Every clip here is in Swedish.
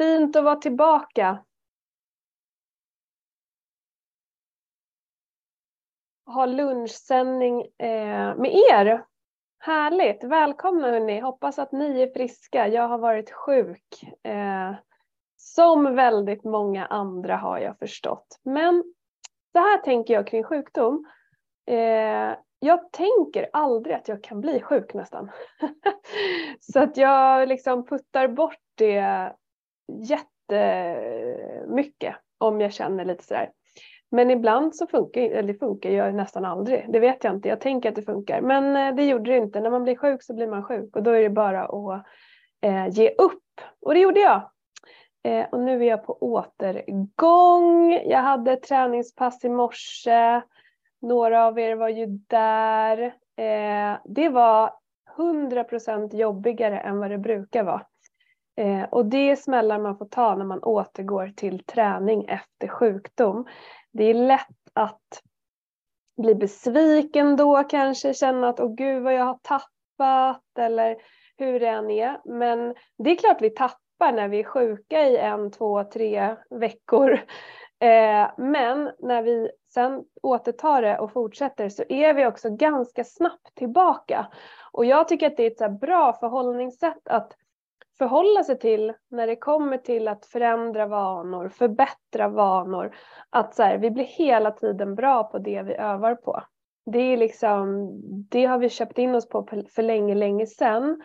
Fint att vara tillbaka. Ha lunchsändning eh, med er. Härligt, välkomna hörni. Hoppas att ni är friska. Jag har varit sjuk. Eh, som väldigt många andra har jag förstått. Men så här tänker jag kring sjukdom. Eh, jag tänker aldrig att jag kan bli sjuk nästan. så att jag liksom puttar bort det jättemycket om jag känner lite sådär. Men ibland så funkar eller det funkar ju nästan aldrig. Det vet jag inte. Jag tänker att det funkar. Men eh, det gjorde det inte. När man blir sjuk så blir man sjuk och då är det bara att eh, ge upp. Och det gjorde jag. Eh, och nu är jag på återgång. Jag hade träningspass i morse. Några av er var ju där. Eh, det var 100% jobbigare än vad det brukar vara. Eh, och det är smällar man får ta när man återgår till träning efter sjukdom. Det är lätt att bli besviken då kanske, känna att åh gud vad jag har tappat eller hur det än är. Men det är klart vi tappar när vi är sjuka i en, två, tre veckor. Eh, men när vi sen återtar det och fortsätter så är vi också ganska snabbt tillbaka. Och jag tycker att det är ett bra förhållningssätt att förhålla sig till när det kommer till att förändra vanor, förbättra vanor. Att så här, vi blir hela tiden bra på det vi övar på. Det, är liksom, det har vi köpt in oss på för länge, länge sedan.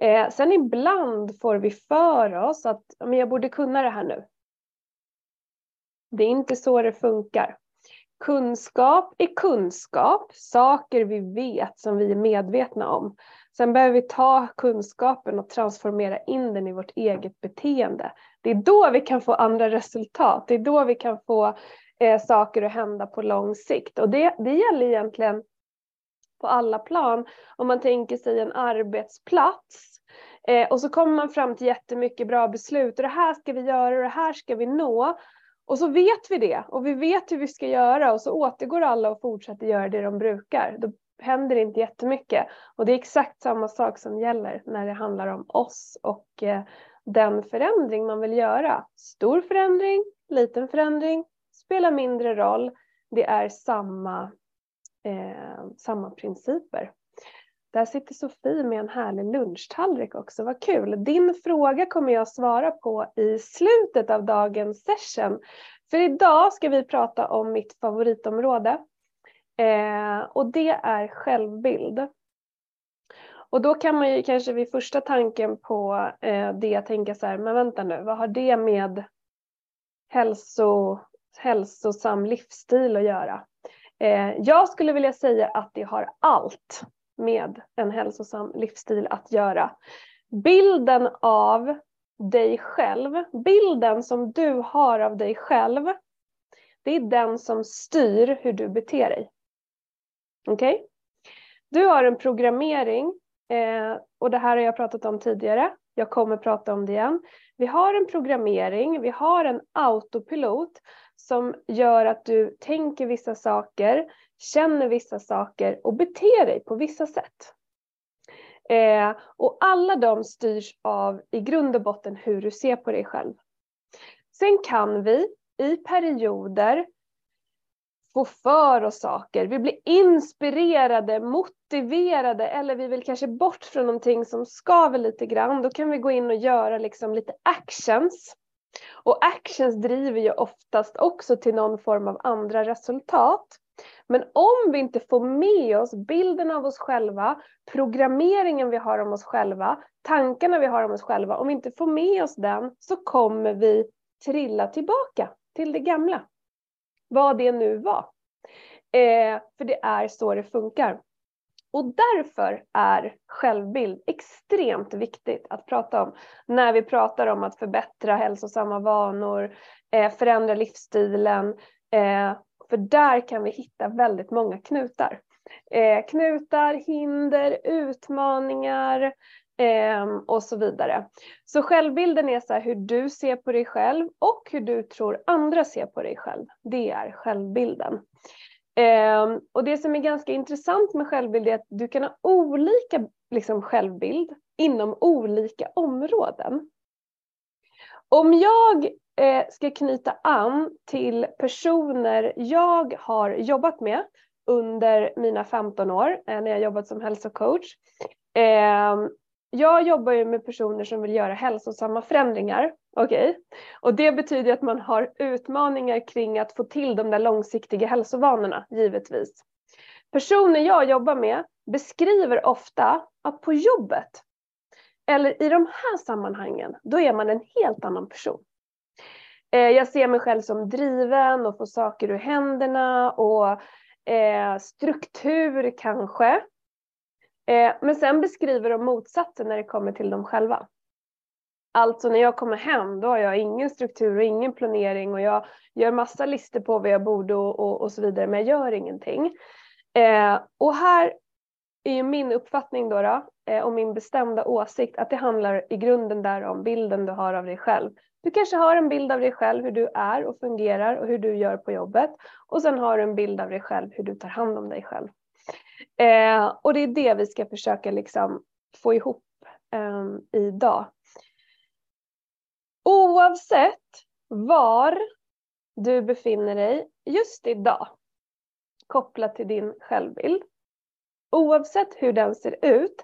Eh, sen ibland får vi för oss att men jag borde kunna det här nu. Det är inte så det funkar. Kunskap är kunskap, saker vi vet som vi är medvetna om. Sen behöver vi ta kunskapen och transformera in den i vårt eget beteende. Det är då vi kan få andra resultat. Det är då vi kan få eh, saker att hända på lång sikt. Och det, det gäller egentligen på alla plan. Om man tänker sig en arbetsplats eh, och så kommer man fram till jättemycket bra beslut och det här ska vi göra och det här ska vi nå. Och så vet vi det och vi vet hur vi ska göra och så återgår alla och fortsätter göra det de brukar. Då händer inte jättemycket. Och det är exakt samma sak som gäller när det handlar om oss och eh, den förändring man vill göra. Stor förändring, liten förändring, spelar mindre roll. Det är samma, eh, samma principer. Där sitter Sofie med en härlig lunchtallrik också, vad kul. Din fråga kommer jag svara på i slutet av dagens session. För idag ska vi prata om mitt favoritområde, Eh, och det är självbild. Och då kan man ju kanske vid första tanken på eh, det tänka så här, men vänta nu, vad har det med hälso, hälsosam livsstil att göra? Eh, jag skulle vilja säga att det har allt med en hälsosam livsstil att göra. Bilden av dig själv, bilden som du har av dig själv, det är den som styr hur du beter dig. Okej? Okay? Du har en programmering eh, och det här har jag pratat om tidigare. Jag kommer prata om det igen. Vi har en programmering, vi har en autopilot som gör att du tänker vissa saker, känner vissa saker och beter dig på vissa sätt. Eh, och alla de styrs av i grund och botten hur du ser på dig själv. Sen kan vi i perioder få för oss saker. Vi blir inspirerade, motiverade eller vi vill kanske bort från någonting som skaver lite grann. Då kan vi gå in och göra liksom lite actions. Och actions driver ju oftast också till någon form av andra resultat. Men om vi inte får med oss bilden av oss själva, programmeringen vi har om oss själva, tankarna vi har om oss själva, om vi inte får med oss den så kommer vi trilla tillbaka till det gamla vad det nu var. Eh, för det är så det funkar. Och därför är självbild extremt viktigt att prata om när vi pratar om att förbättra hälsosamma vanor, eh, förändra livsstilen. Eh, för där kan vi hitta väldigt många knutar. Eh, knutar, hinder, utmaningar, eh, och så vidare. Så självbilden är så hur du ser på dig själv och hur du tror andra ser på dig själv. Det är självbilden. Eh, och det som är ganska intressant med självbild är att du kan ha olika liksom, självbild inom olika områden. Om jag eh, ska knyta an till personer jag har jobbat med under mina 15 år eh, när jag jobbat som hälsocoach. Eh, jag jobbar ju med personer som vill göra hälsosamma förändringar. Okay? Och det betyder att man har utmaningar kring att få till de där långsiktiga hälsovanorna, givetvis. Personer jag jobbar med beskriver ofta att på jobbet eller i de här sammanhangen, då är man en helt annan person. Eh, jag ser mig själv som driven och får saker ur händerna och eh, struktur kanske. Eh, men sen beskriver de motsatsen när det kommer till dem själva. Alltså när jag kommer hem då har jag ingen struktur och ingen planering och jag gör massa listor på vad jag borde och, och, och så vidare men jag gör ingenting. Eh, och här är ju min uppfattning då, då eh, och min bestämda åsikt att det handlar i grunden där om bilden du har av dig själv. Du kanske har en bild av dig själv hur du är och fungerar och hur du gör på jobbet och sen har du en bild av dig själv hur du tar hand om dig själv. Eh, och det är det vi ska försöka liksom få ihop eh, idag. Oavsett var du befinner dig just idag kopplat till din självbild. Oavsett hur den ser ut,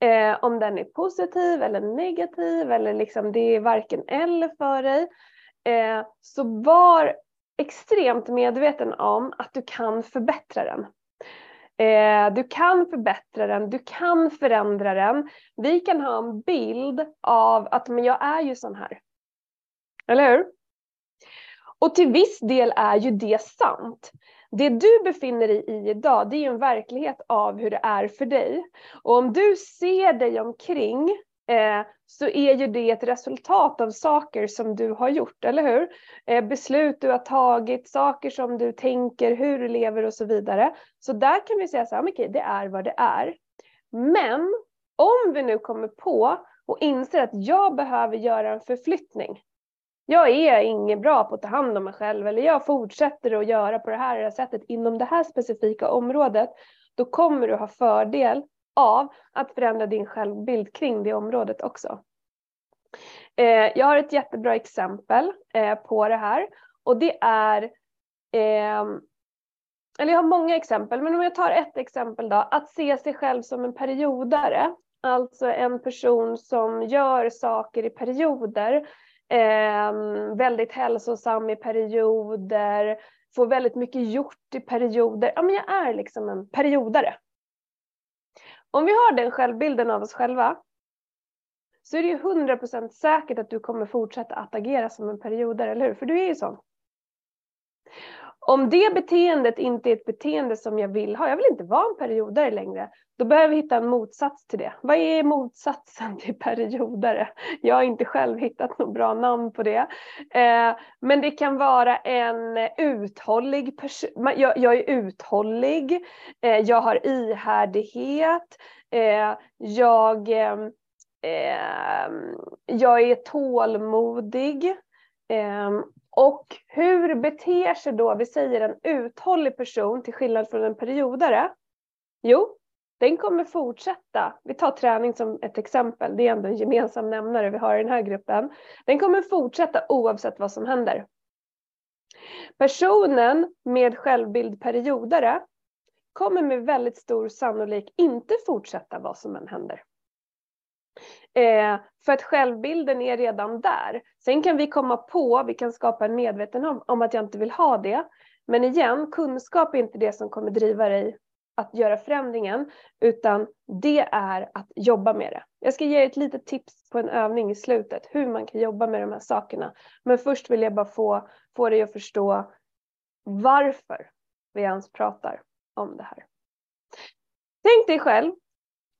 eh, om den är positiv eller negativ eller liksom det är varken eller för dig, eh, så var extremt medveten om att du kan förbättra den. Eh, du kan förbättra den, du kan förändra den. Vi kan ha en bild av att men jag är ju sån här. Eller hur? Och till viss del är ju det sant. Det du befinner dig i idag, det är en verklighet av hur det är för dig. Och om du ser dig omkring eh, så är ju det ett resultat av saker som du har gjort, eller hur? Eh, beslut du har tagit, saker som du tänker, hur du lever och så vidare. Så där kan vi säga så här, okej, det är vad det är. Men om vi nu kommer på och inser att jag behöver göra en förflyttning, jag är ingen bra på att ta hand om mig själv eller jag fortsätter att göra på det här sättet inom det här specifika området, då kommer du ha fördel av att förändra din självbild kring det området också. Eh, jag har ett jättebra exempel eh, på det här och det är eh, eller jag har många exempel, men om jag tar ett exempel då, att se sig själv som en periodare. Alltså en person som gör saker i perioder Eh, väldigt hälsosam i perioder, får väldigt mycket gjort i perioder. Ja, men jag är liksom en periodare. Om vi har den självbilden av oss själva så är det ju 100% säkert att du kommer fortsätta att agera som en periodare, eller hur? För du är ju sån. Om det beteendet inte är ett beteende som jag vill ha, jag vill inte vara en periodare längre, då behöver vi hitta en motsats till det. Vad är motsatsen till periodare? Jag har inte själv hittat något bra namn på det. Eh, men det kan vara en uthållig person. Jag, är uthållig, eh, jag har ihärdighet, eh, jag, jag är tålmodig. Och hur beter sig då, vi säger en uthållig person till skillnad från en periodare? Jo, den kommer fortsätta. Vi tar träning som ett exempel, det är ändå en gemensam nämnare vi har i den här gruppen. Den kommer fortsätta oavsett vad som händer. Personen med självbild periodare kommer med väldigt stor sannolikhet inte fortsätta vad som än händer. Eh, för att självbilden är redan där. Sen kan vi komma på, vi kan skapa en medvetenhet om, om att jag inte vill ha det. Men igen, kunskap är inte det som kommer driva dig att göra förändringen, utan det är att jobba med det. Jag ska ge ett litet tips på en övning i slutet, hur man kan jobba med de här sakerna. Men först vill jag bara få, få dig att förstå varför vi ens pratar om det här. Tänk dig själv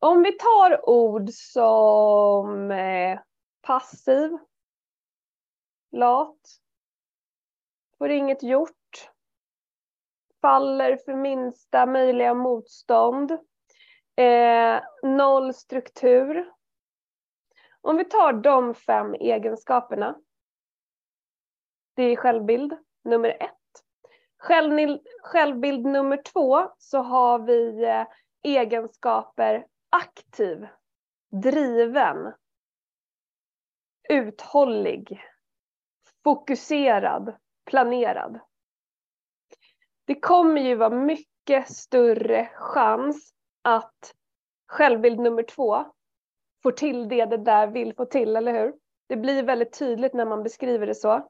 om vi tar ord som eh, passiv, lat, får inget gjort, faller för minsta möjliga motstånd, eh, noll struktur. Om vi tar de fem egenskaperna. Det är självbild nummer ett. Självbild nummer två så har vi eh, egenskaper aktiv, driven, uthållig, fokuserad, planerad. Det kommer ju vara mycket större chans att självbild nummer två får till det det där vill få till, eller hur? Det blir väldigt tydligt när man beskriver det så.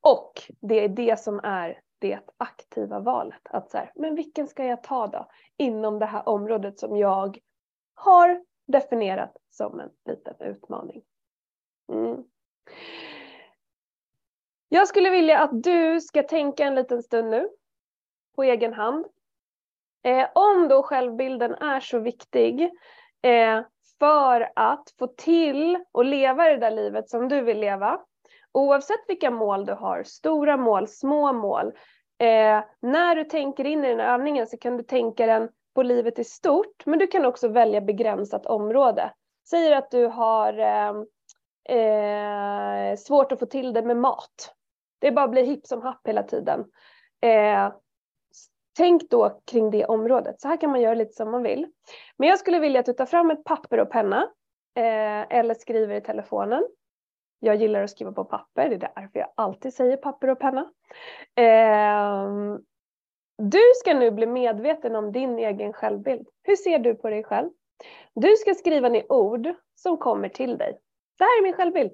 Och det är det som är det aktiva valet. Att så här, men vilken ska jag ta då? Inom det här området som jag har definierat som en liten utmaning. Mm. Jag skulle vilja att du ska tänka en liten stund nu på egen hand. Eh, om då självbilden är så viktig eh, för att få till och leva det där livet som du vill leva, oavsett vilka mål du har, stora mål, små mål, eh, när du tänker in i den här övningen så kan du tänka den på livet i stort, men du kan också välja begränsat område. Säger att du har eh, eh, svårt att få till det med mat. Det bara blir hipp som happ hela tiden. Eh, tänk då kring det området. Så här kan man göra lite som man vill. Men jag skulle vilja att du tar fram ett papper och penna eh, eller skriver i telefonen. Jag gillar att skriva på papper, det är därför jag alltid säger papper och penna. Eh, du ska nu bli medveten om din egen självbild. Hur ser du på dig själv? Du ska skriva ner ord som kommer till dig. Det här är min självbild.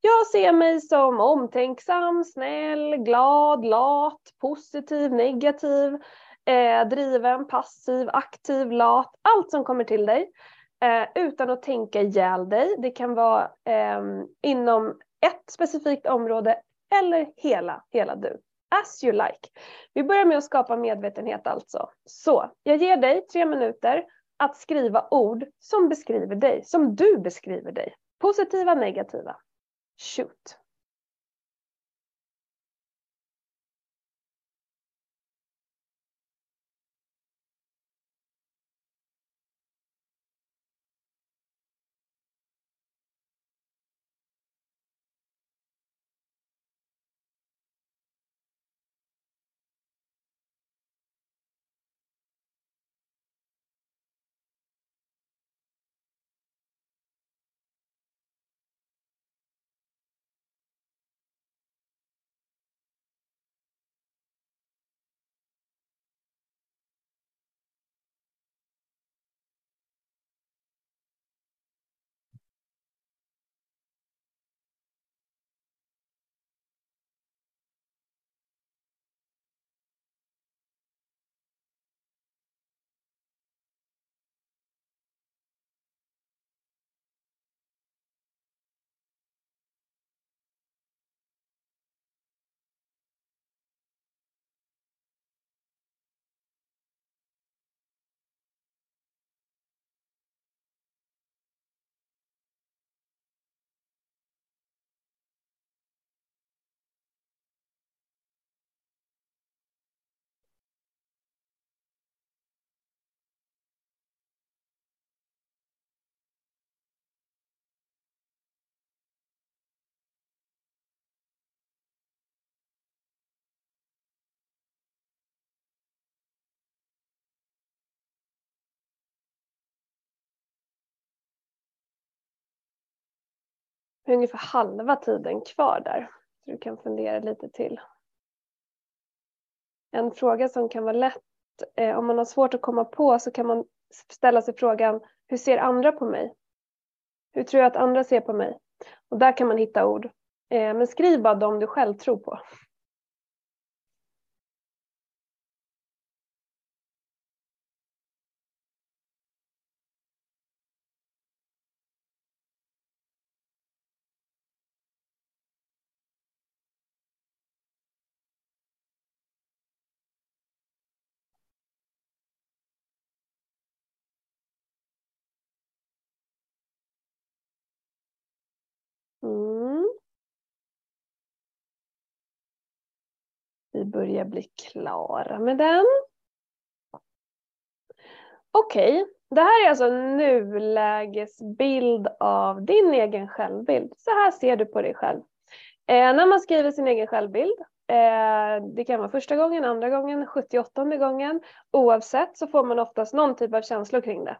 Jag ser mig som omtänksam, snäll, glad, lat, positiv, negativ, eh, driven, passiv, aktiv, lat. Allt som kommer till dig eh, utan att tänka ihjäl dig. Det kan vara eh, inom ett specifikt område eller hela, hela du. As you like. Vi börjar med att skapa medvetenhet alltså. Så jag ger dig tre minuter att skriva ord som beskriver dig, som du beskriver dig. Positiva, negativa. Shoot. Ungefär halva tiden kvar där. Så du kan fundera lite till. En fråga som kan vara lätt, eh, om man har svårt att komma på så kan man ställa sig frågan, hur ser andra på mig? Hur tror jag att andra ser på mig? Och där kan man hitta ord. Eh, men skriv bara de du själv tror på. Börjar bli klara med den. Okej, okay. det här är alltså en nulägesbild av din egen självbild. Så här ser du på dig själv. Eh, när man skriver sin egen självbild, eh, det kan vara första gången, andra gången, 78 gången. Oavsett så får man oftast någon typ av känslor kring det.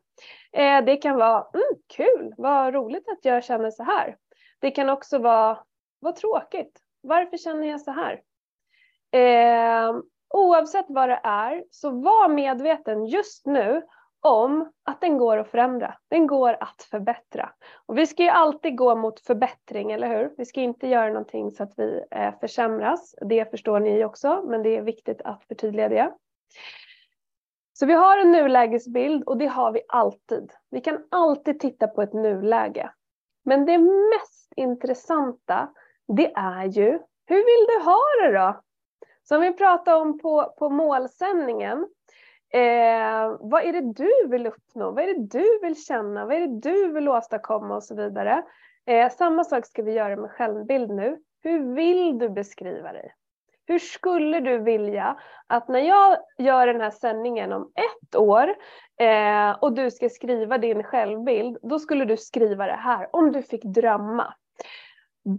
Eh, det kan vara mm, kul, vad roligt att jag känner så här. Det kan också vara vad tråkigt. Varför känner jag så här? Eh, oavsett vad det är, så var medveten just nu om att den går att förändra. Den går att förbättra. Och vi ska ju alltid gå mot förbättring, eller hur? Vi ska inte göra någonting så att vi eh, försämras. Det förstår ni också, men det är viktigt att förtydliga det. Så vi har en nulägesbild och det har vi alltid. Vi kan alltid titta på ett nuläge. Men det mest intressanta, det är ju, hur vill du ha det då? Som vi pratade om på, på målsändningen, Eh, vad är det du vill uppnå? Vad är det du vill känna? Vad är det du vill åstadkomma och så vidare? Eh, samma sak ska vi göra med självbild nu. Hur vill du beskriva dig? Hur skulle du vilja att när jag gör den här sändningen om ett år eh, och du ska skriva din självbild, då skulle du skriva det här om du fick drömma.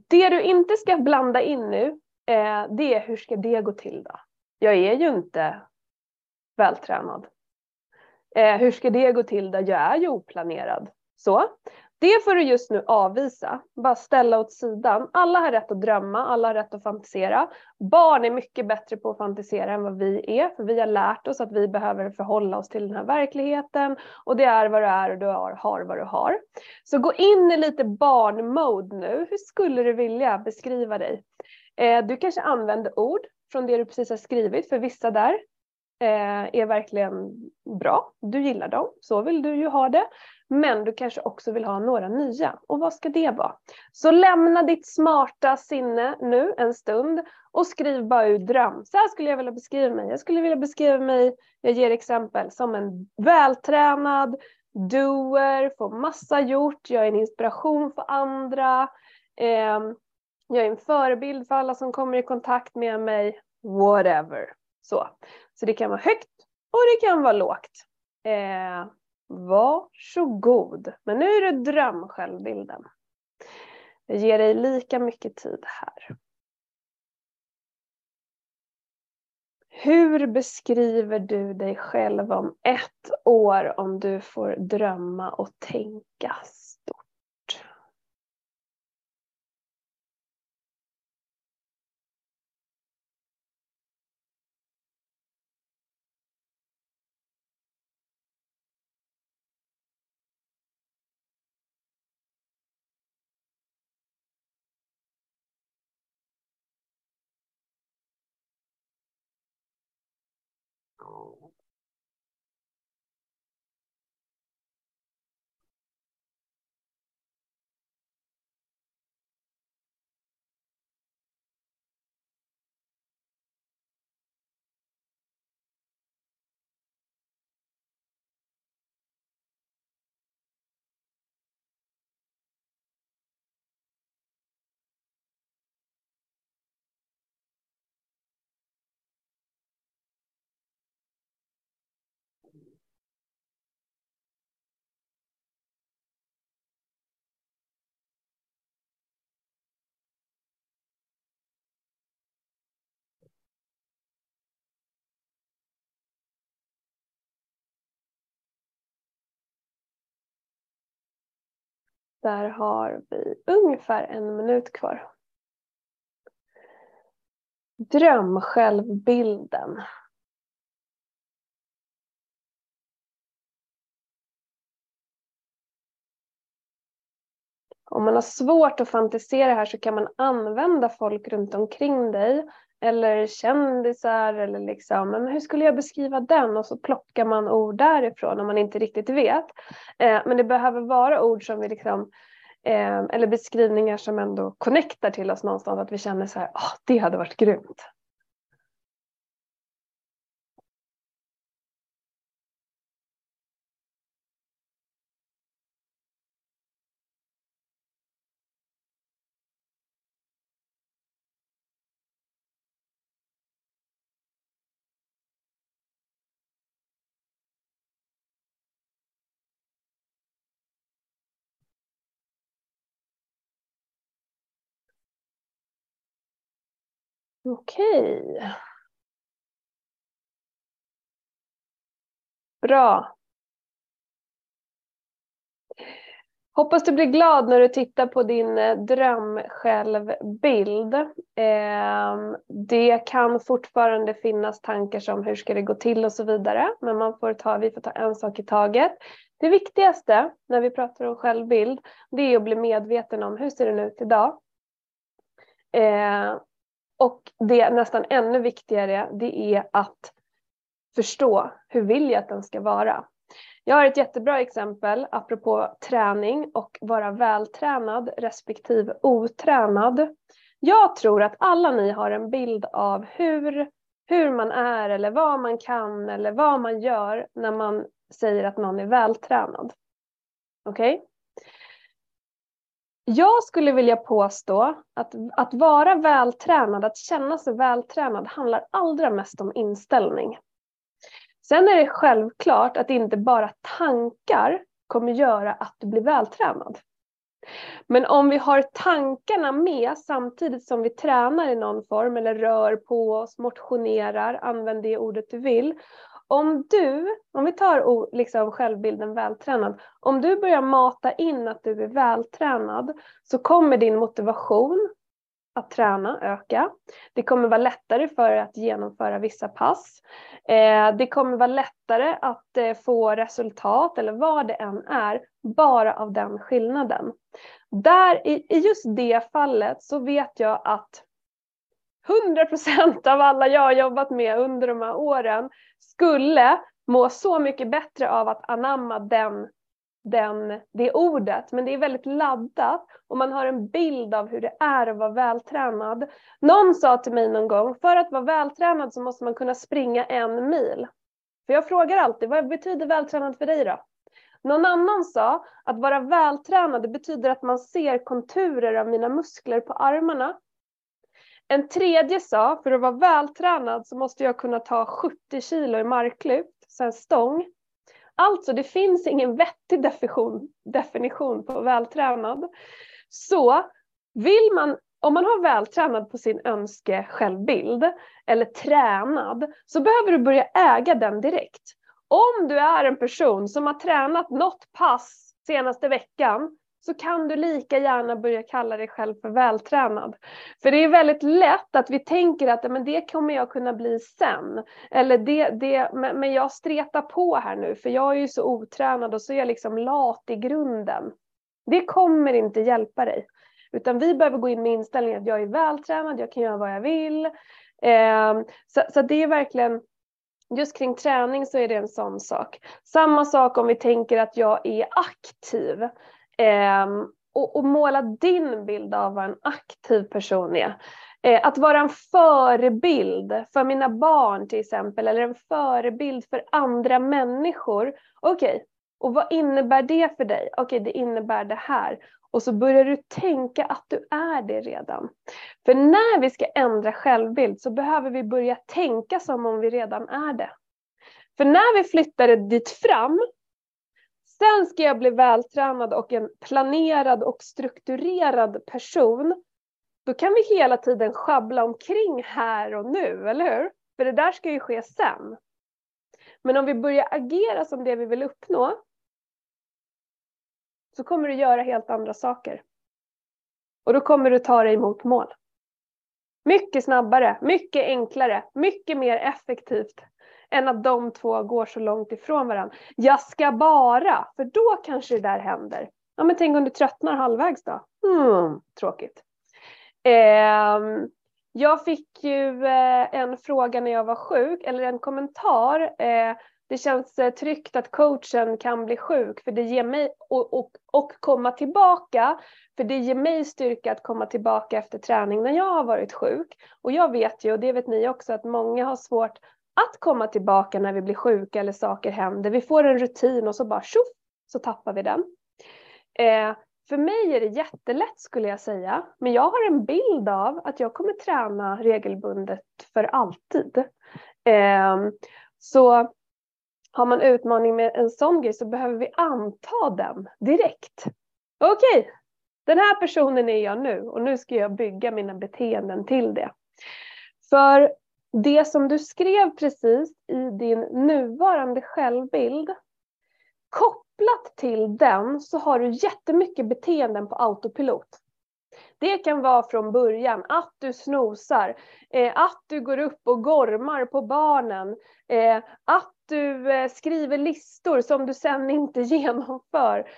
Det du inte ska blanda in nu, eh, det är hur ska det gå till då? Jag är ju inte vältränad. Eh, hur ska det gå till då? jag är ju oplanerad? Så. Det får du just nu avvisa, bara ställa åt sidan. Alla har rätt att drömma, alla har rätt att fantisera. Barn är mycket bättre på att fantisera än vad vi är, för vi har lärt oss att vi behöver förhålla oss till den här verkligheten och det är vad du är och du har, har vad du har. Så gå in i lite barnmode nu. Hur skulle du vilja beskriva dig? Eh, du kanske använder ord från det du precis har skrivit, för vissa där eh, är verkligen bra. Du gillar dem, så vill du ju ha det. Men du kanske också vill ha några nya. Och vad ska det vara? Så lämna ditt smarta sinne nu en stund och skriv bara ut dröm. Så här skulle jag vilja beskriva mig. Jag skulle vilja beskriva mig, jag ger exempel, som en vältränad doer, får massa gjort, jag är en inspiration för andra. Ehm, jag är en förebild för alla som kommer i kontakt med mig. Whatever. Så. Så det kan vara högt och det kan vara lågt. Eh, varsågod. Men nu är det drömsjälvbilden. Jag ger dig lika mycket tid här. Hur beskriver du dig själv om ett år om du får drömma och tänka Där har vi ungefär en minut kvar. Drömsjälvbilden. Om man har svårt att fantisera här så kan man använda folk runt omkring dig eller kändisar eller liksom, men hur skulle jag beskriva den? Och så plockar man ord därifrån om man inte riktigt vet. Eh, men det behöver vara ord som vi liksom, eh, eller beskrivningar som ändå connectar till oss någonstans, att vi känner så här, oh, det hade varit grymt. Okej. Bra. Hoppas du blir glad när du tittar på din eh, drömsjälvbild. Ehm, det kan fortfarande finnas tankar som hur ska det gå till och så vidare. Men man får ta, vi får ta en sak i taget. Det viktigaste när vi pratar om självbild det är att bli medveten om hur ser den ut idag. Ehm, och det nästan ännu viktigare det är att förstå hur vill jag att den ska vara. Jag har ett jättebra exempel apropå träning och vara vältränad respektive otränad. Jag tror att alla ni har en bild av hur, hur man är eller vad man kan eller vad man gör när man säger att någon är vältränad. Okej? Okay? Jag skulle vilja påstå att, att vara vältränad, att känna sig vältränad handlar allra mest om inställning. Sen är det självklart att inte bara tankar kommer göra att du blir vältränad. Men om vi har tankarna med samtidigt som vi tränar i någon form eller rör på oss, motionerar, använd det ordet du vill. Om du, om vi tar liksom självbilden vältränad, om du börjar mata in att du är vältränad så kommer din motivation att träna öka. Det kommer vara lättare för dig att genomföra vissa pass. Eh, det kommer vara lättare att eh, få resultat eller vad det än är bara av den skillnaden. Där i just det fallet så vet jag att 100 procent av alla jag har jobbat med under de här åren skulle må så mycket bättre av att anamma den den, det ordet, men det är väldigt laddat och man har en bild av hur det är att vara vältränad. Någon sa till mig någon gång, för att vara vältränad så måste man kunna springa en mil. För jag frågar alltid, vad betyder vältränad för dig då? Någon annan sa att vara vältränad betyder att man ser konturer av mina muskler på armarna. En tredje sa, för att vara vältränad så måste jag kunna ta 70 kilo i marklyft, sen stång. Alltså det finns ingen vettig definition, definition på vältränad. Så vill man, om man har vältränad på sin önske självbild eller tränad så behöver du börja äga den direkt. Om du är en person som har tränat något pass senaste veckan så kan du lika gärna börja kalla dig själv för vältränad. För det är väldigt lätt att vi tänker att men det kommer jag kunna bli sen. Eller det, det, men jag stretar på här nu för jag är ju så otränad och så är jag liksom lat i grunden. Det kommer inte hjälpa dig. Utan vi behöver gå in med inställningen att jag är vältränad, jag kan göra vad jag vill. Eh, så, så det är verkligen Just kring träning så är det en sån sak. Samma sak om vi tänker att jag är aktiv. Eh, och, och, måla din bild av vad en aktiv person är. Eh, att vara en förebild för mina barn till exempel, eller en förebild för andra människor. Okej, okay. och vad innebär det för dig? Okej, okay, det innebär det här. Och så börjar du tänka att du är det redan. För när vi ska ändra självbild så behöver vi börja tänka som om vi redan är det. För när vi flyttar det dit fram Sen ska jag bli vältränad och en planerad och strukturerad person. Då kan vi hela tiden schabbla omkring här och nu, eller hur? För det där ska ju ske sen. Men om vi börjar agera som det vi vill uppnå så kommer du göra helt andra saker. Och då kommer du ta dig mot mål. Mycket snabbare, mycket enklare, mycket mer effektivt än att de två går så långt ifrån varandra. Jag ska bara, för då kanske det där händer. Ja men tänk om du tröttnar halvvägs då? Hmm, tråkigt. Eh, jag fick ju eh, en fråga när jag var sjuk, eller en kommentar. Eh, det känns eh, tryggt att coachen kan bli sjuk för det ger mig och, och, och komma tillbaka. För det ger mig styrka att komma tillbaka efter träning när jag har varit sjuk. Och jag vet ju, och det vet ni också, att många har svårt att komma tillbaka när vi blir sjuka eller saker händer. Vi får en rutin och så bara tjoff så tappar vi den. Eh, för mig är det jättelätt skulle jag säga. Men jag har en bild av att jag kommer träna regelbundet för alltid. Eh, så har man utmaning med en sån grej så behöver vi anta den direkt. Okej, okay, den här personen är jag nu och nu ska jag bygga mina beteenden till det. För det som du skrev precis i din nuvarande självbild kopplat till den så har du jättemycket beteenden på autopilot. Det kan vara från början att du snosar, eh, att du går upp och gormar på barnen, eh, att du eh, skriver listor som du sen inte genomför.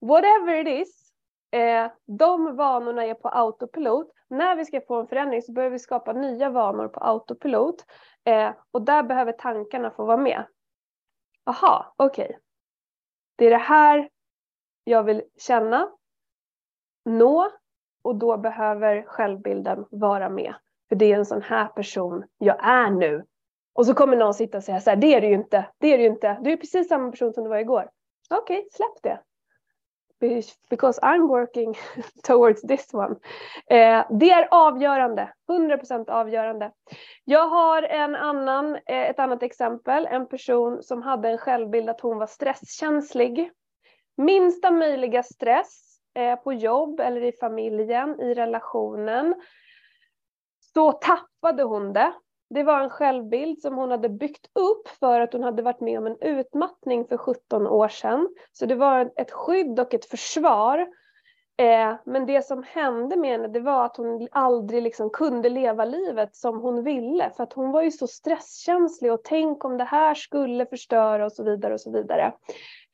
Whatever it is, eh, de vanorna är på autopilot. När vi ska få en förändring så behöver vi skapa nya vanor på autopilot eh, och där behöver tankarna få vara med. Aha, okej. Okay. Det är det här jag vill känna, nå och då behöver självbilden vara med. För det är en sån här person jag är nu. Och så kommer någon sitta och säga så här, det är du ju inte, det är du ju inte, du är precis samma person som du var igår. Okej, okay, släpp det. Because I'm working towards this one. Eh, det är avgörande, 100% avgörande. Jag har en annan, eh, ett annat exempel, en person som hade en självbild att hon var stresskänslig. Minsta möjliga stress Eh, på jobb eller i familjen, i relationen, så tappade hon det. Det var en självbild som hon hade byggt upp för att hon hade varit med om en utmattning för 17 år sedan. Så det var ett skydd och ett försvar. Eh, men det som hände med henne det var att hon aldrig liksom kunde leva livet som hon ville. För att hon var ju så stresskänslig och tänk om det här skulle förstöra och så vidare och så vidare.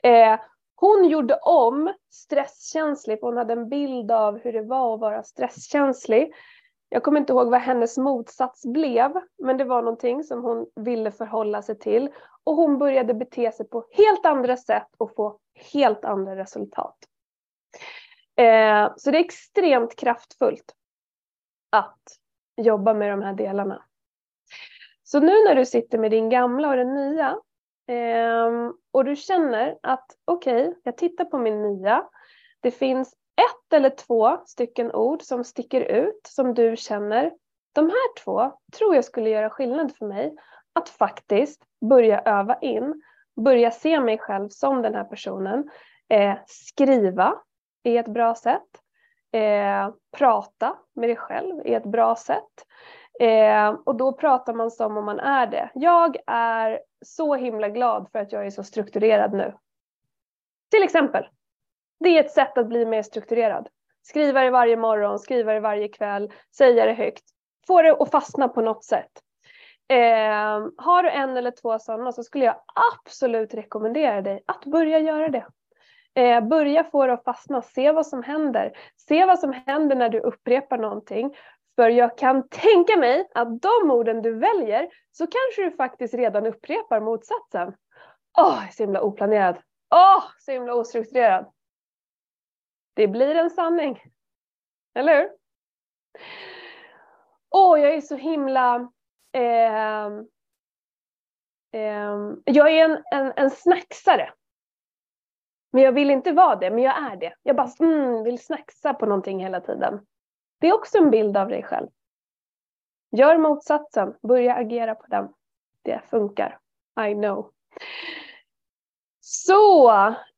Eh, hon gjorde om stresskänslig, för hon hade en bild av hur det var att vara stresskänslig. Jag kommer inte ihåg vad hennes motsats blev, men det var någonting som hon ville förhålla sig till. Och hon började bete sig på helt andra sätt och få helt andra resultat. Eh, så det är extremt kraftfullt att jobba med de här delarna. Så nu när du sitter med din gamla och den nya ehm, och du känner att okej, okay, jag tittar på min nya. Det finns ett eller två stycken ord som sticker ut som du känner. De här två tror jag skulle göra skillnad för mig. Att faktiskt börja öva in, börja se mig själv som den här personen. Eh, skriva är ett bra sätt. Eh, prata med dig själv är ett bra sätt. Eh, och då pratar man som om man är det. Jag är så himla glad för att jag är så strukturerad nu. Till exempel. Det är ett sätt att bli mer strukturerad. Skriva det varje morgon, skriva det varje kväll, säga det högt. Få det att fastna på något sätt. Eh, har du en eller två sådana så skulle jag absolut rekommendera dig att börja göra det. Eh, börja få det att fastna, se vad som händer. Se vad som händer när du upprepar någonting. För jag kan tänka mig att de orden du väljer så kanske du faktiskt redan upprepar motsatsen. Åh, oh, så himla oplanerad. Åh, oh, så himla ostrukturerad. Det blir en sanning. Eller hur? Åh, oh, jag är så himla... Eh, eh, jag är en, en, en snacksare. Men jag vill inte vara det, men jag är det. Jag bara mm, vill snacksa på någonting hela tiden. Det är också en bild av dig själv. Gör motsatsen, börja agera på den. Det funkar. I know. Så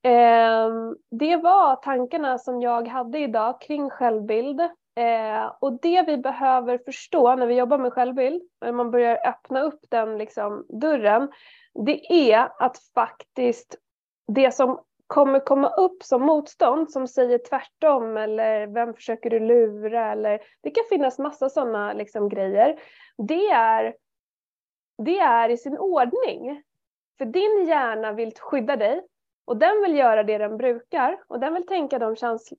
eh, det var tankarna som jag hade idag kring självbild. Eh, och det vi behöver förstå när vi jobbar med självbild, när man börjar öppna upp den liksom, dörren, det är att faktiskt det som kommer komma upp som motstånd som säger tvärtom eller vem försöker du lura eller det kan finnas massa sådana liksom grejer. Det är, det är i sin ordning. För din hjärna vill skydda dig och den vill göra det den brukar och den vill tänka de käns-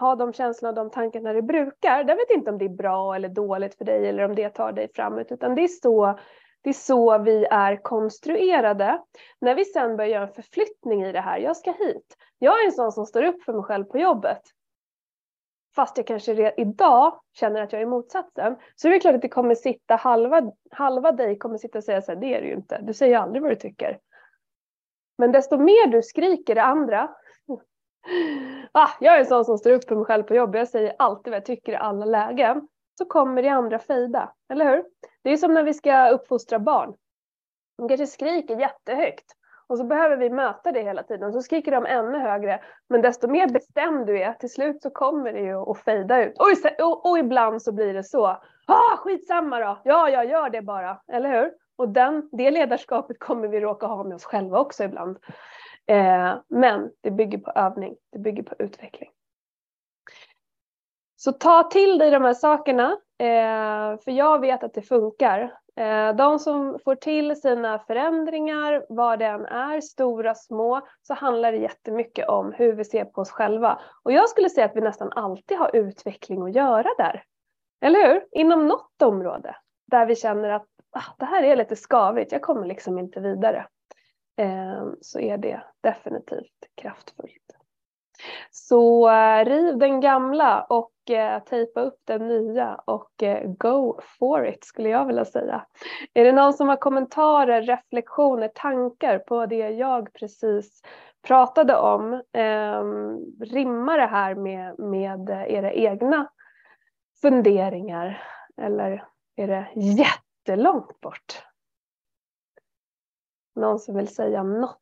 ha de känslorna och de tankarna det brukar. Den vet inte om det är bra eller dåligt för dig eller om det tar dig framåt utan det är så det är så vi är konstruerade. När vi sen börjar göra en förflyttning i det här, jag ska hit. Jag är en sån som står upp för mig själv på jobbet. Fast jag kanske redan idag känner att jag är motsatsen. Så det är klart att det kommer sitta halva, halva dig kommer sitta och säga så här, det är du ju inte. Du säger aldrig vad du tycker. Men desto mer du skriker det andra. ah, jag är en sån som står upp för mig själv på jobbet. Jag säger alltid vad jag tycker i alla lägen så kommer det andra fejda, eller hur? Det är som när vi ska uppfostra barn. De kanske skriker jättehögt och så behöver vi möta det hela tiden. Så skriker de ännu högre. Men desto mer bestämd du är, till slut så kommer det ju att fejda ut. Och, och, och ibland så blir det så. Ah, skitsamma då! Ja, jag gör det bara. Eller hur? Och den, det ledarskapet kommer vi råka ha med oss själva också ibland. Eh, men det bygger på övning, det bygger på utveckling. Så ta till dig de här sakerna, eh, för jag vet att det funkar. Eh, de som får till sina förändringar, vad det än är, stora, små, så handlar det jättemycket om hur vi ser på oss själva. Och jag skulle säga att vi nästan alltid har utveckling att göra där. Eller hur? Inom något område där vi känner att ah, det här är lite skavigt, jag kommer liksom inte vidare. Eh, så är det definitivt kraftfullt. Så eh, riv den gamla och eh, tejpa upp den nya och eh, go for it skulle jag vilja säga. Är det någon som har kommentarer, reflektioner, tankar på det jag precis pratade om? Ehm, Rimmar det här med, med era egna funderingar eller är det jättelångt bort? Någon som vill säga något?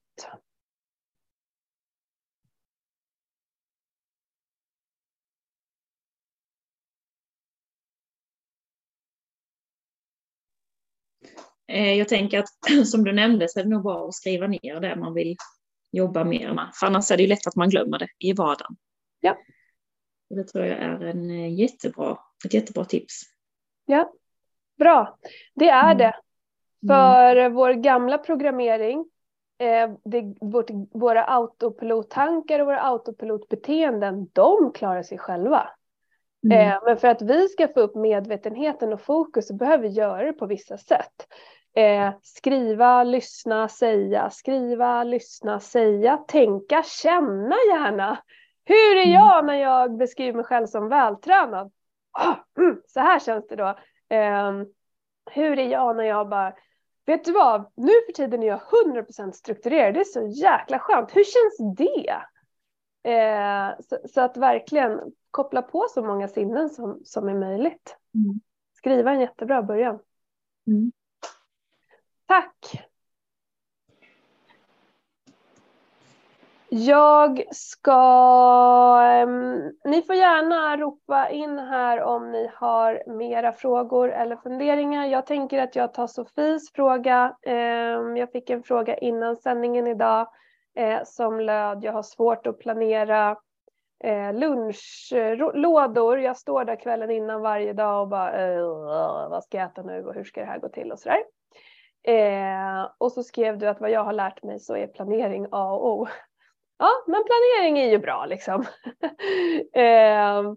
Jag tänker att som du nämnde så är det nog bra att skriva ner det man vill jobba mer med. För annars är det ju lätt att man glömmer det i vardagen. Ja. Det tror jag är en eh, jättebra, ett jättebra tips. Ja, bra. Det är mm. det. För mm. vår gamla programmering, eh, det, vårt, våra autopilottankar och våra autopilotbeteenden, de klarar sig själva. Mm. Eh, men för att vi ska få upp medvetenheten och fokus så behöver vi göra det på vissa sätt. Eh, skriva, lyssna, säga, skriva, lyssna, säga, tänka, känna gärna. Hur är mm. jag när jag beskriver mig själv som vältränad? Oh, mm, så här känns det då. Eh, hur är jag när jag bara, vet du vad, nu för tiden är jag 100% strukturerad, det är så jäkla skönt. Hur känns det? Eh, så, så, att verkligen koppla på så många sinnen som, som är möjligt. Mm. Skriva en jättebra början. Mm. Tack! Jag ska... Ni får gärna ropa in här om ni har mera frågor eller funderingar. Jag tänker att jag tar Sofies fråga. Jag fick en fråga innan sändningen idag eh, som löd jag har svårt att planera eh, lunchlådor. Jag står där kvällen innan varje dag och bara vad ska jag äta nu och hur ska det här gå till och sådär. Eh, och så skrev du att vad jag har lärt mig så är planering A och O. Ja, men planering är ju bra liksom. eh,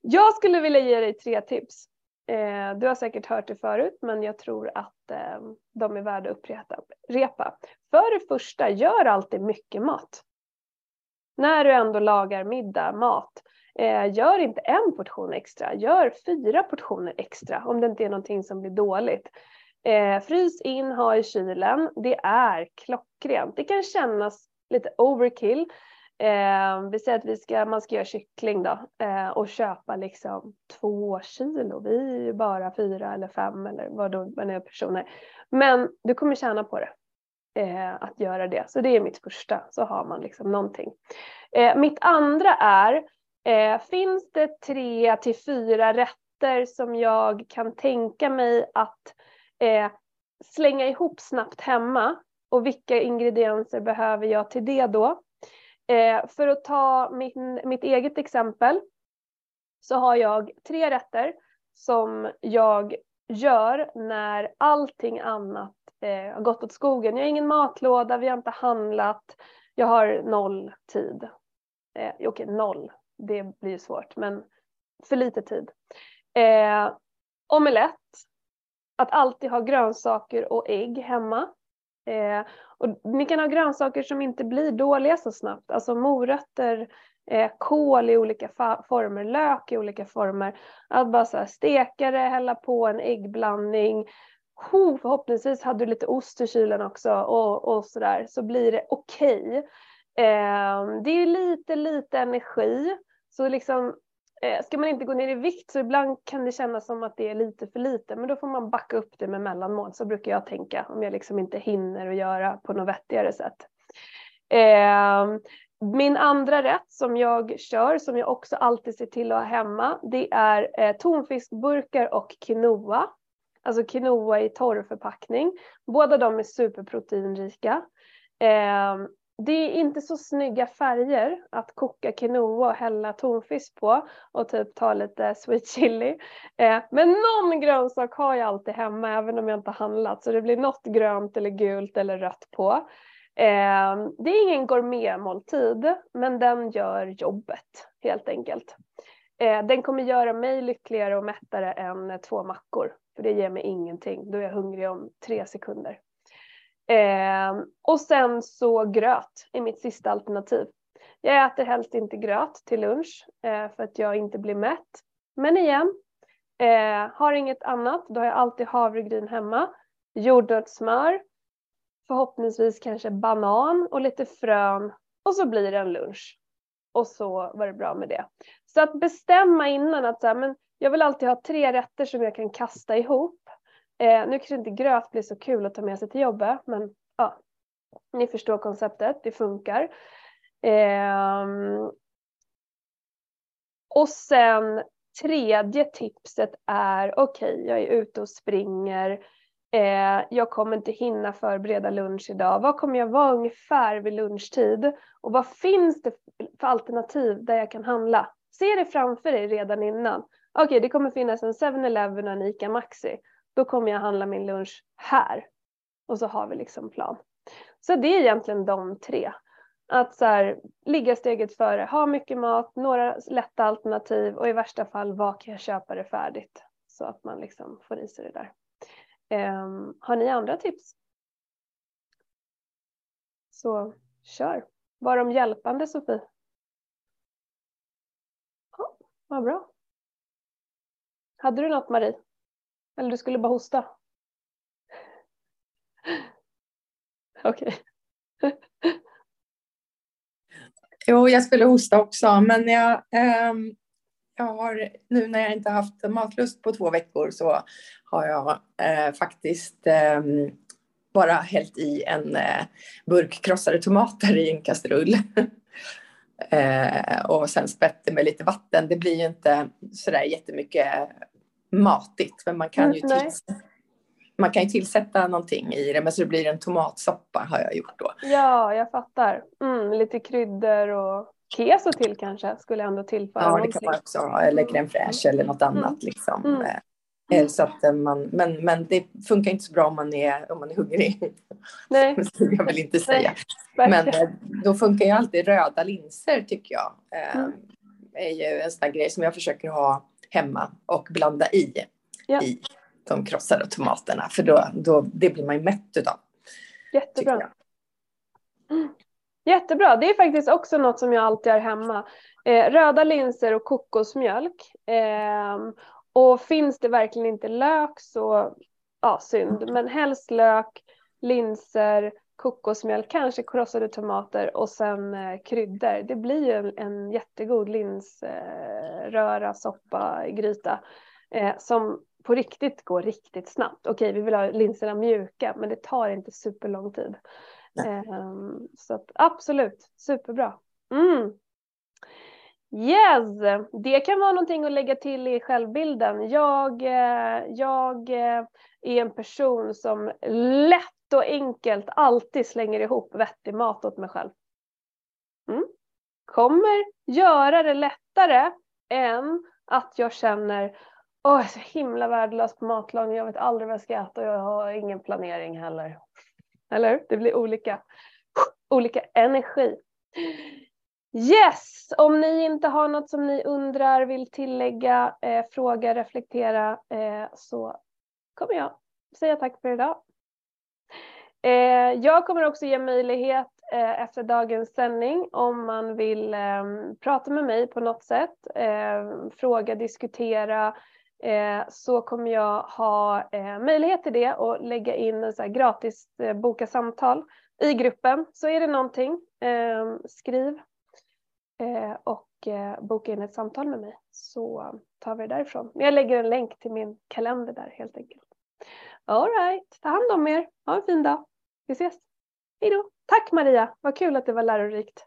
jag skulle vilja ge dig tre tips. Eh, du har säkert hört det förut men jag tror att eh, de är värda att upprepa. För det första, gör alltid mycket mat när du ändå lagar middag, mat, eh, gör inte en portion extra, gör fyra portioner extra om det inte är någonting som blir dåligt. Eh, frys in, ha i kylen. Det är klockrent. Det kan kännas lite overkill. Eh, vi säger att vi ska, man ska göra kyckling då eh, och köpa liksom två kilo. Vi är ju bara fyra eller fem eller vad man är personer. Men du kommer tjäna på det eh, att göra det. Så det är mitt första, så har man liksom någonting. Eh, mitt andra är, eh, finns det tre till fyra rätter som jag kan tänka mig att eh, slänga ihop snabbt hemma och vilka ingredienser behöver jag till det då? Eh, för att ta min, mitt eget exempel så har jag tre rätter som jag gör när allting annat eh, har gått åt skogen. Jag har ingen matlåda, vi har inte handlat, jag har noll tid. Eh, Okej, okay, noll, det blir svårt, men för lite tid. Eh, omelett, att alltid ha grönsaker och ägg hemma. Eh, och ni kan ha grönsaker som inte blir dåliga så snabbt, alltså morötter, eh, kål i olika former, lök i olika former. Att bara så här steka det, hälla på en äggblandning, oh, förhoppningsvis hade du lite ost i kylen också och, och sådär så blir det okej. Okay. Eh, det är lite, lite energi så liksom Eh, ska man inte gå ner i vikt så ibland kan det kännas som att det är lite för lite men då får man backa upp det med mellanmål så brukar jag tänka om jag liksom inte hinner att göra på något vettigare sätt. Eh, min andra rätt som jag kör, som jag också alltid ser till att ha hemma, det är eh, tonfiskburkar och quinoa. Alltså quinoa i torrförpackning. Båda de är superproteinrika. Det är inte så snygga färger att koka quinoa och hälla tonfisk på och typ ta lite sweet chili. Eh, men någon grönsak har jag alltid hemma även om jag inte handlat så det blir något grönt eller gult eller rött på. Eh, det är ingen gourmetmåltid men den gör jobbet helt enkelt. Eh, den kommer göra mig lyckligare och mättare än två mackor för det ger mig ingenting. Då är jag hungrig om tre sekunder. Eh, och sen så gröt är mitt sista alternativ. Jag äter helst inte gröt till lunch eh, för att jag inte blir mätt. Men igen, eh, har inget annat, då har jag alltid havregryn hemma, jordnötssmör, förhoppningsvis kanske banan och lite frön och så blir det en lunch. Och så var det bra med det. Så att bestämma innan att så här, men jag vill alltid ha tre rätter som jag kan kasta ihop Eh, nu kanske inte gröt blir så kul att ta med sig till jobbet men ja, ni förstår konceptet, det funkar. Eh, och sen tredje tipset är okej, okay, jag är ute och springer. Eh, jag kommer inte hinna förbereda lunch idag. Vad kommer jag vara ungefär vid lunchtid? Och vad finns det för alternativ där jag kan handla? Se det framför dig redan innan. Okej, okay, det kommer finnas en 7-Eleven och en ICA Maxi då kommer jag handla min lunch här. Och så har vi liksom plan. Så det är egentligen de tre. Att så här, ligga steget före, ha mycket mat, några lätta alternativ och i värsta fall vad kan jag köpa det färdigt? Så att man liksom får i sig det där. Um, har ni andra tips? Så kör. Var de hjälpande Sofie? Ja, vad bra. Hade du något Marie? Eller du skulle bara hosta? Okej. Okay. jo, jag skulle hosta också, men jag, eh, jag har nu när jag inte haft matlust på två veckor så har jag eh, faktiskt eh, bara hällt i en eh, burk krossade tomater i en kastrull. Eh, och sen spätt det med lite vatten. Det blir ju inte sådär jättemycket matigt, men man kan ju mm, tillsätta, man kan ju tillsätta någonting i det, men så det blir en tomatsoppa har jag gjort då. Ja, jag fattar. Mm, lite kryddor och keso till kanske skulle ändå tillföra Ja, det kan man också ha, eller crème fraîche mm. eller något annat mm. liksom. Mm. Eh, eh, så att eh, man, men, men det funkar inte så bra om man är, om man är hungrig. Nej. Det jag vill inte säga. Nej, men då funkar ju alltid röda linser tycker jag. Mm. är ju en sån där grej som jag försöker ha hemma och blanda i, ja. i de krossade tomaterna. För då, då, det blir man ju mätt utav. Jättebra. Mm. Jättebra. Det är faktiskt också något som jag alltid har hemma. Eh, röda linser och kokosmjölk. Eh, och finns det verkligen inte lök så ja, synd. Men helst lök, linser, kokosmjölk, kanske krossade tomater och sen eh, kryddor. Det blir ju en, en jättegod linsröra, eh, soppa, gryta eh, som på riktigt går riktigt snabbt. Okej, vi vill ha linserna mjuka, men det tar inte superlång tid. Eh, så att, absolut, superbra. Mm. Yes, det kan vara någonting att lägga till i självbilden. Jag, eh, jag eh, är en person som lätt och enkelt alltid slänger ihop vettig mat åt mig själv. Mm. Kommer göra det lättare än att jag känner Åh, jag är så himla värdelös på matlagning, jag vet aldrig vad jag ska äta och jag har ingen planering heller. Eller Det blir olika, olika energi. Yes, om ni inte har något som ni undrar, vill tillägga, eh, fråga, reflektera eh, så kommer jag säga tack för idag. Eh, jag kommer också ge möjlighet eh, efter dagens sändning om man vill eh, prata med mig på något sätt, ehm, fråga, diskutera, eh, så kommer jag ha eh, möjlighet till det och lägga in en så gratis eh, boka samtal i gruppen. Så är det någonting, ehm, skriv Eh, och eh, boka in ett samtal med mig så tar vi det därifrån. Men Jag lägger en länk till min kalender där helt enkelt. Alright, ta hand om er. Ha en fin dag. Vi ses. Hej då. Tack Maria, vad kul att det var lärorikt.